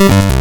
you